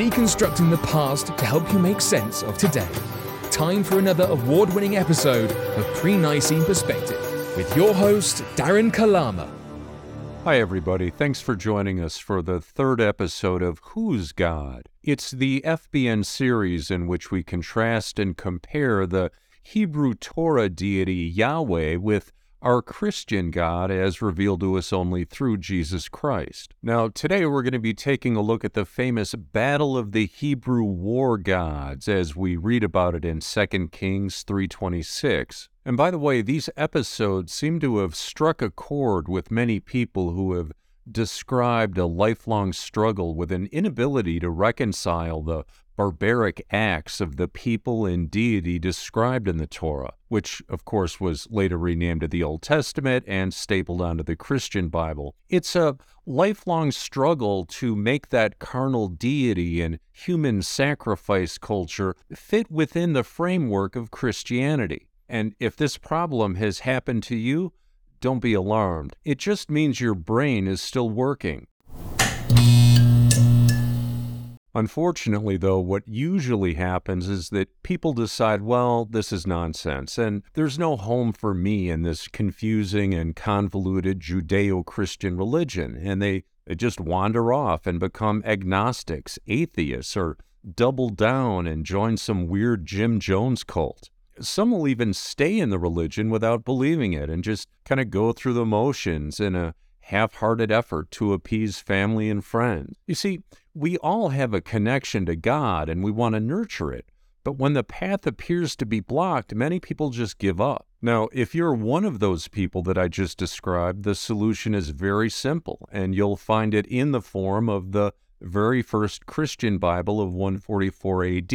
deconstructing the past to help you make sense of today. Time for another award winning episode of Pre Nicene Perspective with your host, Darren Kalama. Hi, everybody. Thanks for joining us for the third episode of Who's God? It's the FBN series in which we contrast and compare the Hebrew Torah deity Yahweh with our Christian God as revealed to us only through Jesus Christ. Now, today we're going to be taking a look at the famous Battle of the Hebrew War Gods as we read about it in 2 Kings 3:26. And by the way, these episodes seem to have struck a chord with many people who have described a lifelong struggle with an inability to reconcile the barbaric acts of the people and deity described in the Torah, which, of course, was later renamed to the Old Testament and stapled onto the Christian Bible. It's a lifelong struggle to make that carnal deity and human sacrifice culture fit within the framework of Christianity. And if this problem has happened to you, don't be alarmed. It just means your brain is still working. Unfortunately, though, what usually happens is that people decide, well, this is nonsense, and there's no home for me in this confusing and convoluted Judeo Christian religion, and they, they just wander off and become agnostics, atheists, or double down and join some weird Jim Jones cult. Some will even stay in the religion without believing it and just kind of go through the motions in a half hearted effort to appease family and friends. You see, we all have a connection to God and we want to nurture it. But when the path appears to be blocked, many people just give up. Now, if you're one of those people that I just described, the solution is very simple, and you'll find it in the form of the very first Christian Bible of 144 AD.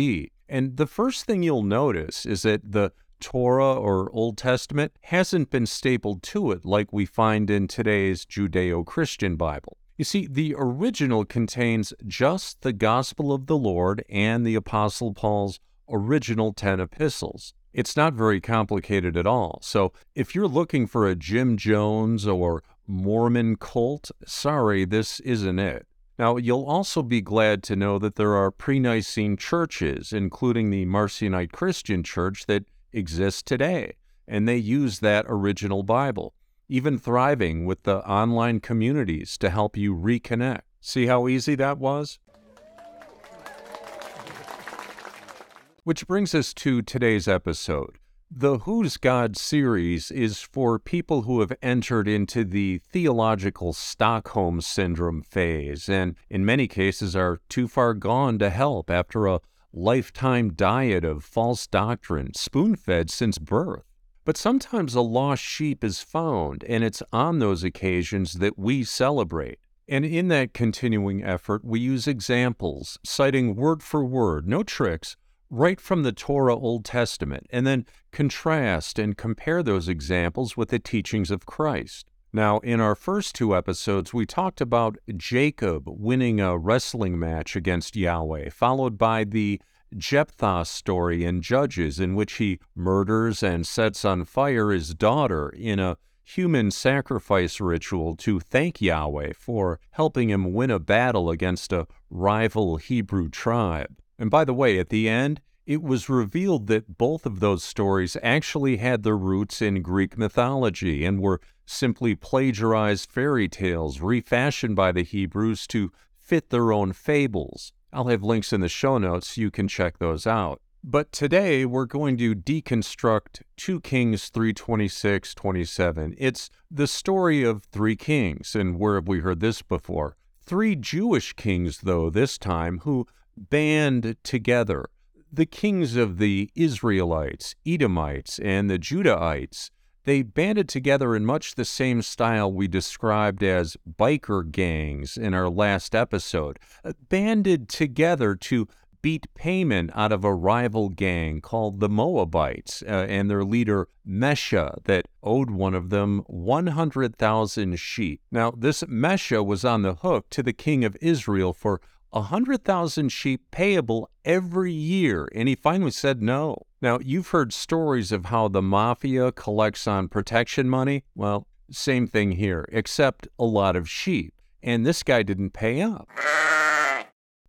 And the first thing you'll notice is that the Torah or Old Testament hasn't been stapled to it like we find in today's Judeo Christian Bible. You see, the original contains just the Gospel of the Lord and the Apostle Paul's original 10 epistles. It's not very complicated at all. So if you're looking for a Jim Jones or Mormon cult, sorry, this isn't it. Now, you'll also be glad to know that there are pre Nicene churches, including the Marcionite Christian Church, that exist today, and they use that original Bible, even thriving with the online communities to help you reconnect. See how easy that was? Which brings us to today's episode. The Who's God series is for people who have entered into the theological Stockholm Syndrome phase and, in many cases, are too far gone to help after a lifetime diet of false doctrine, spoon fed since birth. But sometimes a lost sheep is found, and it's on those occasions that we celebrate. And in that continuing effort, we use examples, citing word for word, no tricks, right from the Torah Old Testament, and then contrast and compare those examples with the teachings of Christ. Now, in our first two episodes, we talked about Jacob winning a wrestling match against Yahweh, followed by the Jephthah story in Judges, in which he murders and sets on fire his daughter in a human sacrifice ritual to thank Yahweh for helping him win a battle against a rival Hebrew tribe. And by the way, at the end, it was revealed that both of those stories actually had their roots in Greek mythology and were simply plagiarized fairy tales refashioned by the Hebrews to fit their own fables. I'll have links in the show notes you can check those out. But today we're going to deconstruct 2 Kings 326 27. It's the story of three kings, and where have we heard this before? Three Jewish kings, though, this time, who band together. The kings of the Israelites, Edomites, and the Judahites, they banded together in much the same style we described as biker gangs in our last episode, uh, banded together to beat payment out of a rival gang called the Moabites uh, and their leader Mesha that owed one of them 100,000 sheep. Now, this Mesha was on the hook to the king of Israel for 100,000 sheep payable every year, and he finally said no. Now, you've heard stories of how the mafia collects on protection money. Well, same thing here, except a lot of sheep. And this guy didn't pay up.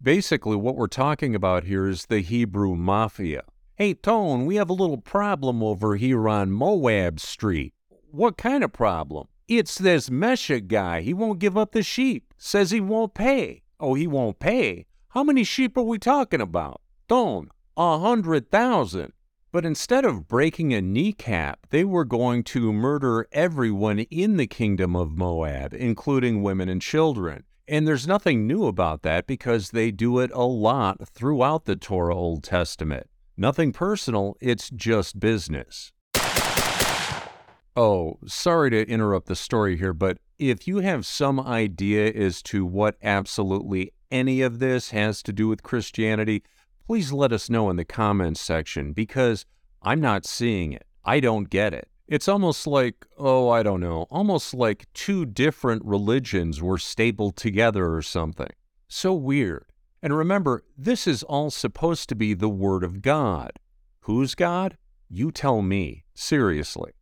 Basically, what we're talking about here is the Hebrew mafia. Hey, Tone, we have a little problem over here on Moab Street. What kind of problem? It's this Mesha guy. He won't give up the sheep. Says he won't pay. Oh, he won't pay? How many sheep are we talking about? Tone, a hundred thousand. But instead of breaking a kneecap, they were going to murder everyone in the kingdom of Moab, including women and children. And there's nothing new about that because they do it a lot throughout the Torah Old Testament. Nothing personal, it's just business. Oh, sorry to interrupt the story here, but if you have some idea as to what absolutely any of this has to do with Christianity, please let us know in the comments section because I'm not seeing it. I don't get it. It's almost like, oh, I don't know, almost like two different religions were stapled together or something. So weird. And remember, this is all supposed to be the Word of God. Who's God? You tell me. Seriously.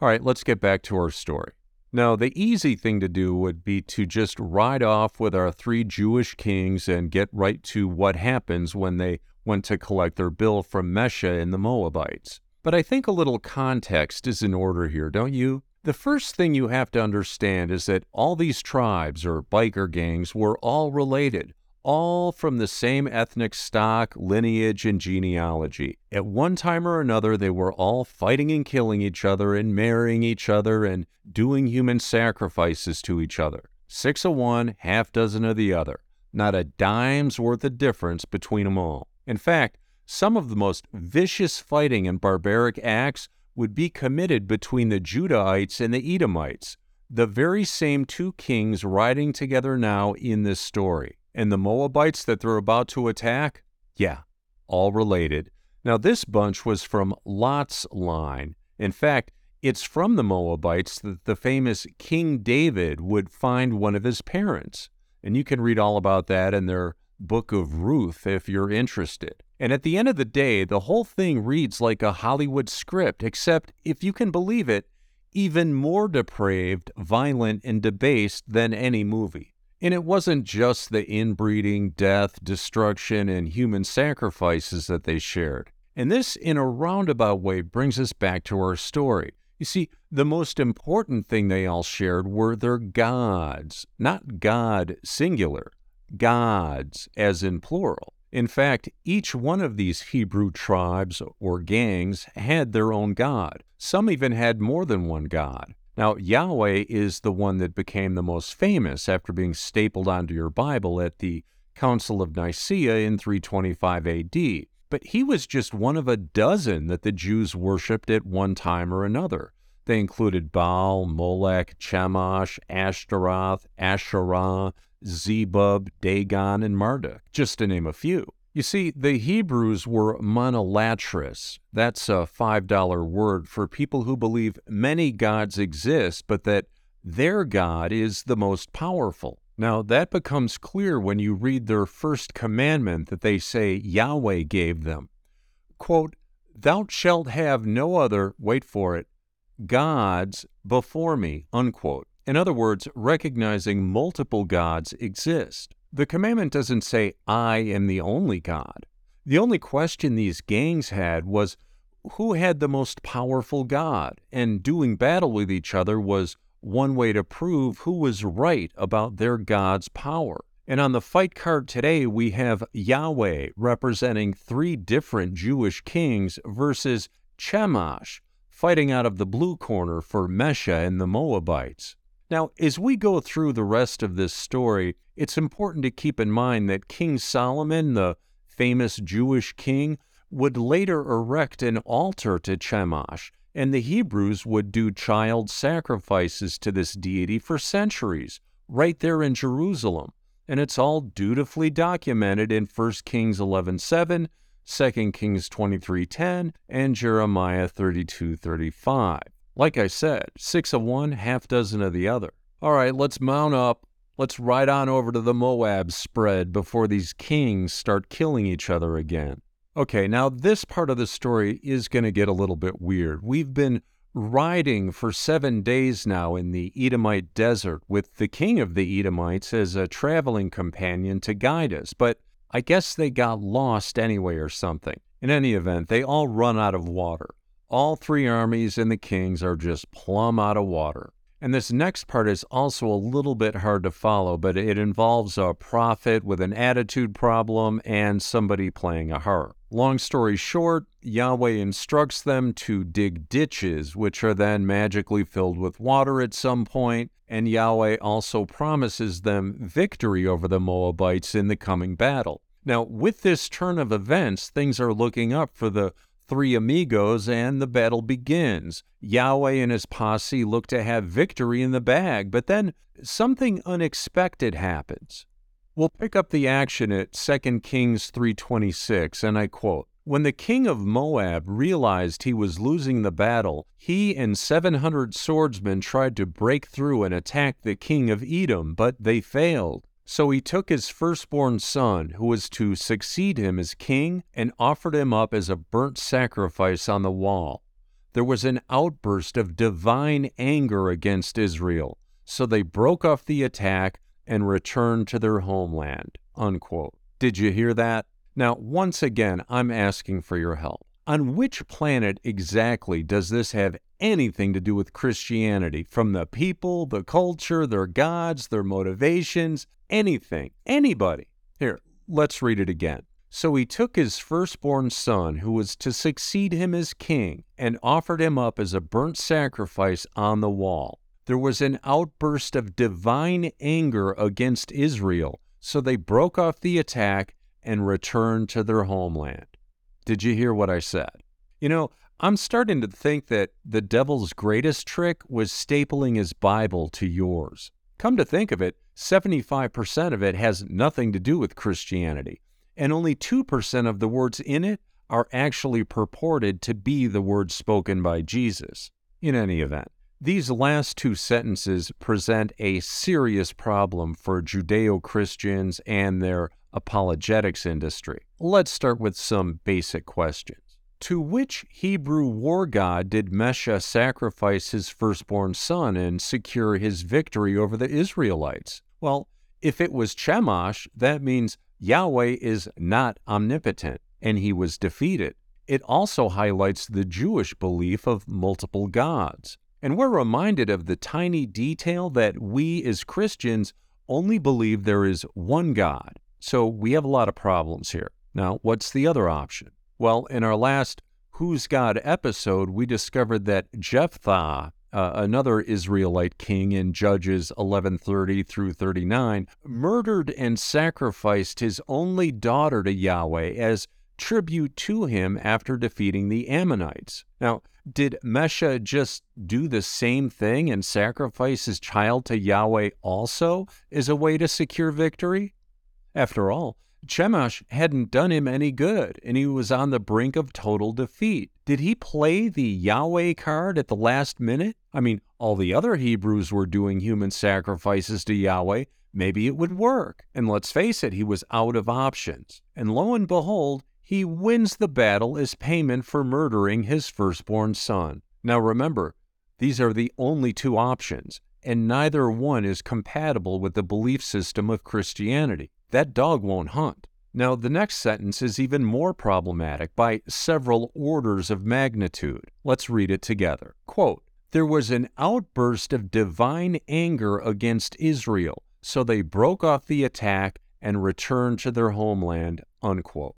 All right, let's get back to our story. Now, the easy thing to do would be to just ride off with our three Jewish kings and get right to what happens when they went to collect their bill from Mesha and the Moabites. But I think a little context is in order here, don't you? The first thing you have to understand is that all these tribes or biker gangs were all related all from the same ethnic stock, lineage, and genealogy. At one time or another, they were all fighting and killing each other and marrying each other and doing human sacrifices to each other. Six of one, half dozen of the other. Not a dime's worth of difference between them all. In fact, some of the most vicious fighting and barbaric acts would be committed between the Judahites and the Edomites, the very same two kings riding together now in this story. And the Moabites that they're about to attack? Yeah, all related. Now, this bunch was from Lot's line. In fact, it's from the Moabites that the famous King David would find one of his parents. And you can read all about that in their book of Ruth if you're interested. And at the end of the day, the whole thing reads like a Hollywood script, except, if you can believe it, even more depraved, violent, and debased than any movie. And it wasn't just the inbreeding, death, destruction, and human sacrifices that they shared. And this, in a roundabout way, brings us back to our story. You see, the most important thing they all shared were their gods, not God singular, gods as in plural. In fact, each one of these Hebrew tribes or gangs had their own god. Some even had more than one god. Now, Yahweh is the one that became the most famous after being stapled onto your Bible at the Council of Nicaea in 325 AD. But he was just one of a dozen that the Jews worshipped at one time or another. They included Baal, Molech, Chemosh, Ashtaroth, Asherah, Zebub, Dagon, and Marduk, just to name a few. You see, the Hebrews were monolatris. That's a $5 word for people who believe many gods exist, but that their God is the most powerful. Now, that becomes clear when you read their first commandment that they say Yahweh gave them. Quote, Thou shalt have no other, wait for it, gods before me, unquote. In other words, recognizing multiple gods exist. The commandment doesn't say, I am the only God. The only question these gangs had was who had the most powerful God, and doing battle with each other was one way to prove who was right about their God's power. And on the fight card today, we have Yahweh representing three different Jewish kings versus Chemosh fighting out of the blue corner for Mesha and the Moabites. Now, as we go through the rest of this story, it's important to keep in mind that King Solomon, the famous Jewish king, would later erect an altar to Chemosh, and the Hebrews would do child sacrifices to this deity for centuries, right there in Jerusalem. And it's all dutifully documented in 1 Kings 11:7, 2 Kings 23:10, and Jeremiah 32:35. Like I said, six of one, half dozen of the other. All right, let's mount up. Let's ride on over to the Moab spread before these kings start killing each other again. Okay, now this part of the story is going to get a little bit weird. We've been riding for seven days now in the Edomite desert with the king of the Edomites as a traveling companion to guide us. But I guess they got lost anyway or something. In any event, they all run out of water. All three armies and the kings are just plumb out of water. And this next part is also a little bit hard to follow, but it involves a prophet with an attitude problem and somebody playing a harp. Long story short, Yahweh instructs them to dig ditches, which are then magically filled with water at some point, and Yahweh also promises them victory over the Moabites in the coming battle. Now, with this turn of events, things are looking up for the three amigos, and the battle begins. Yahweh and his posse look to have victory in the bag, but then something unexpected happens. We'll pick up the action at 2 Kings 3:26 and I quote when the king of Moab realized he was losing the battle, he and 700 swordsmen tried to break through and attack the king of Edom, but they failed. So he took his firstborn son, who was to succeed him as king, and offered him up as a burnt sacrifice on the wall. There was an outburst of divine anger against Israel, so they broke off the attack and returned to their homeland. Unquote. Did you hear that? Now, once again, I'm asking for your help. On which planet exactly does this have anything to do with Christianity? From the people, the culture, their gods, their motivations? anything, anybody. Here, let's read it again. So he took his firstborn son, who was to succeed him as king, and offered him up as a burnt sacrifice on the wall. There was an outburst of divine anger against Israel, so they broke off the attack and returned to their homeland. Did you hear what I said? You know, I'm starting to think that the devil's greatest trick was stapling his Bible to yours. Come to think of it, 75% of it has nothing to do with Christianity, and only 2% of the words in it are actually purported to be the words spoken by Jesus. In any event, these last two sentences present a serious problem for Judeo Christians and their apologetics industry. Let's start with some basic questions. To which Hebrew war god did Mesha sacrifice his firstborn son and secure his victory over the Israelites? Well, if it was Chemosh, that means Yahweh is not omnipotent and he was defeated. It also highlights the Jewish belief of multiple gods. And we're reminded of the tiny detail that we as Christians only believe there is one God. So we have a lot of problems here. Now, what's the other option? Well, in our last Who's God episode, we discovered that Jephthah, uh, another Israelite king in Judges 11:30 through 39, murdered and sacrificed his only daughter to Yahweh as tribute to him after defeating the Ammonites. Now, did Mesha just do the same thing and sacrifice his child to Yahweh also as a way to secure victory? After all, Chemosh hadn't done him any good, and he was on the brink of total defeat. Did he play the Yahweh card at the last minute? I mean, all the other Hebrews were doing human sacrifices to Yahweh. Maybe it would work. And let's face it, he was out of options. And lo and behold, he wins the battle as payment for murdering his firstborn son. Now remember, these are the only two options, and neither one is compatible with the belief system of Christianity that dog won't hunt. Now, the next sentence is even more problematic by several orders of magnitude. Let's read it together. Quote, there was an outburst of divine anger against Israel, so they broke off the attack and returned to their homeland. Unquote.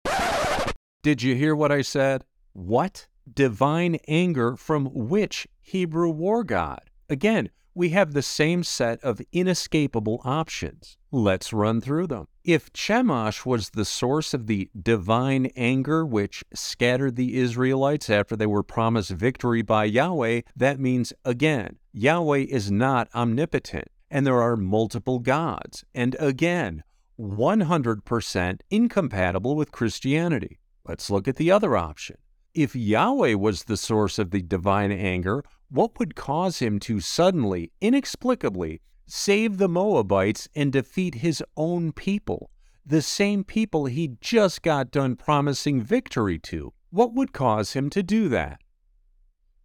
Did you hear what I said? What? Divine anger from which Hebrew war god? Again, we have the same set of inescapable options. Let's run through them. If Chemosh was the source of the divine anger which scattered the Israelites after they were promised victory by Yahweh, that means, again, Yahweh is not omnipotent, and there are multiple gods, and again, 100% incompatible with Christianity. Let's look at the other option. If Yahweh was the source of the divine anger, what would cause him to suddenly, inexplicably, save the Moabites and defeat his own people, the same people he just got done promising victory to? What would cause him to do that?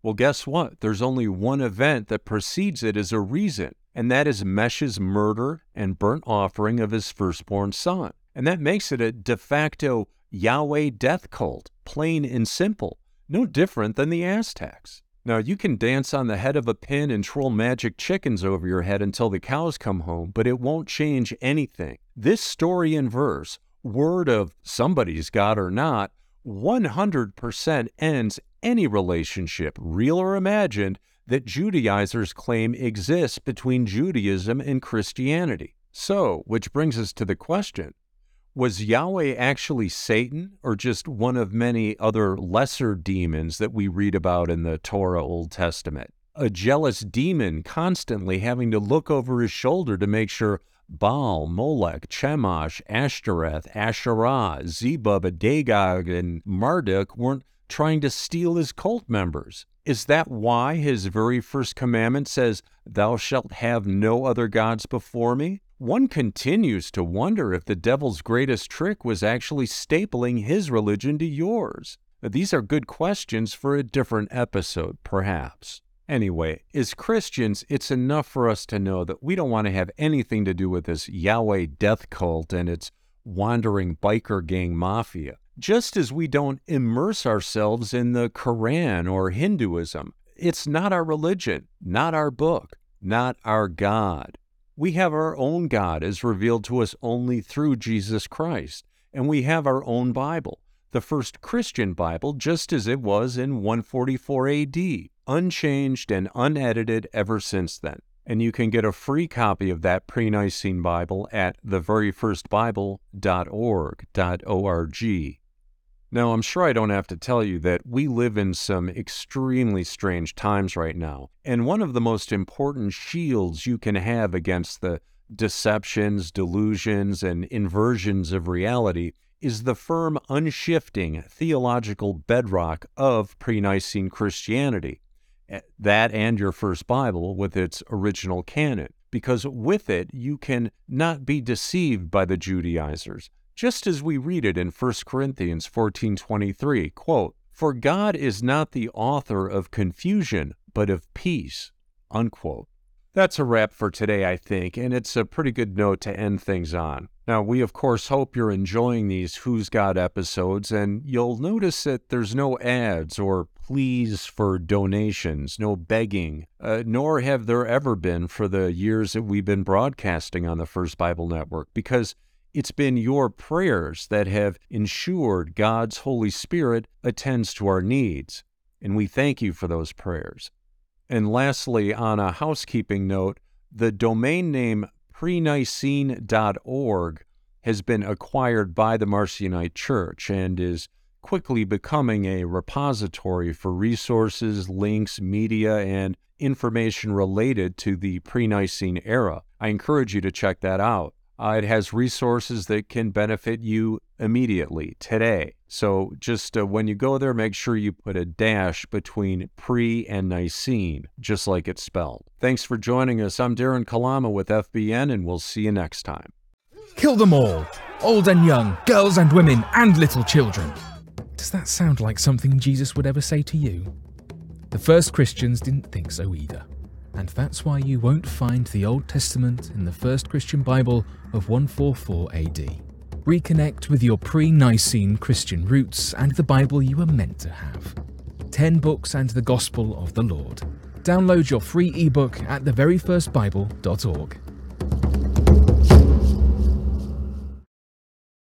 Well, guess what? There's only one event that precedes it as a reason, and that is Mesha's murder and burnt offering of his firstborn son. And that makes it a de facto Yahweh death cult, plain and simple, no different than the Aztecs. Now, you can dance on the head of a pin and troll magic chickens over your head until the cows come home, but it won't change anything. This story in verse, word of somebody's God or not, 100% ends any relationship, real or imagined, that Judaizers claim exists between Judaism and Christianity. So, which brings us to the question was Yahweh actually Satan or just one of many other lesser demons that we read about in the Torah Old Testament? A jealous demon constantly having to look over his shoulder to make sure Baal, Molech, Chemosh, Ashtoreth, Asherah, Zebub, Dagon, and Marduk weren't trying to steal his cult members. Is that why his very first commandment says, Thou shalt have no other gods before me? One continues to wonder if the devil's greatest trick was actually stapling his religion to yours. These are good questions for a different episode, perhaps. Anyway, as Christians, it's enough for us to know that we don't want to have anything to do with this Yahweh death cult and its wandering biker gang mafia. Just as we don't immerse ourselves in the Quran or Hinduism, it's not our religion, not our book, not our God. We have our own God as revealed to us only through Jesus Christ, and we have our own Bible, the first Christian Bible, just as it was in 144 AD, unchanged and unedited ever since then. And you can get a free copy of that pre Nicene Bible at theveryfirstbible.org.org. Now, I'm sure I don't have to tell you that we live in some extremely strange times right now. And one of the most important shields you can have against the deceptions, delusions, and inversions of reality is the firm, unshifting theological bedrock of pre Nicene Christianity. Eh, that and your first Bible with its original canon, because with it you can not be deceived by the Judaizers just as we read it in 1 Corinthians 14:23, quote, "For God is not the author of confusion, but of peace." Unquote. That's a wrap for today, I think, and it's a pretty good note to end things on. Now, we of course hope you're enjoying these Who's God episodes, and you'll notice that there's no ads or pleas for donations, no begging, uh, nor have there ever been for the years that we've been broadcasting on the First Bible Network, because it's been your prayers that have ensured God's Holy Spirit attends to our needs, and we thank you for those prayers. And lastly, on a housekeeping note, the domain name prenicene.org has been acquired by the Marcionite Church and is quickly becoming a repository for resources, links, media, and information related to the pre Nicene era. I encourage you to check that out. Uh, it has resources that can benefit you immediately today. So just uh, when you go there, make sure you put a dash between pre and Nicene, just like it's spelled. Thanks for joining us. I'm Darren Kalama with FBN, and we'll see you next time. Kill them all, old and young, girls and women, and little children. Does that sound like something Jesus would ever say to you? The first Christians didn't think so either and that's why you won't find the Old Testament in the First Christian Bible of 144 AD. Reconnect with your pre Nicene Christian roots and the Bible you were meant to have. 10 books and the Gospel of the Lord. Download your free ebook at theveryfirstbible.org.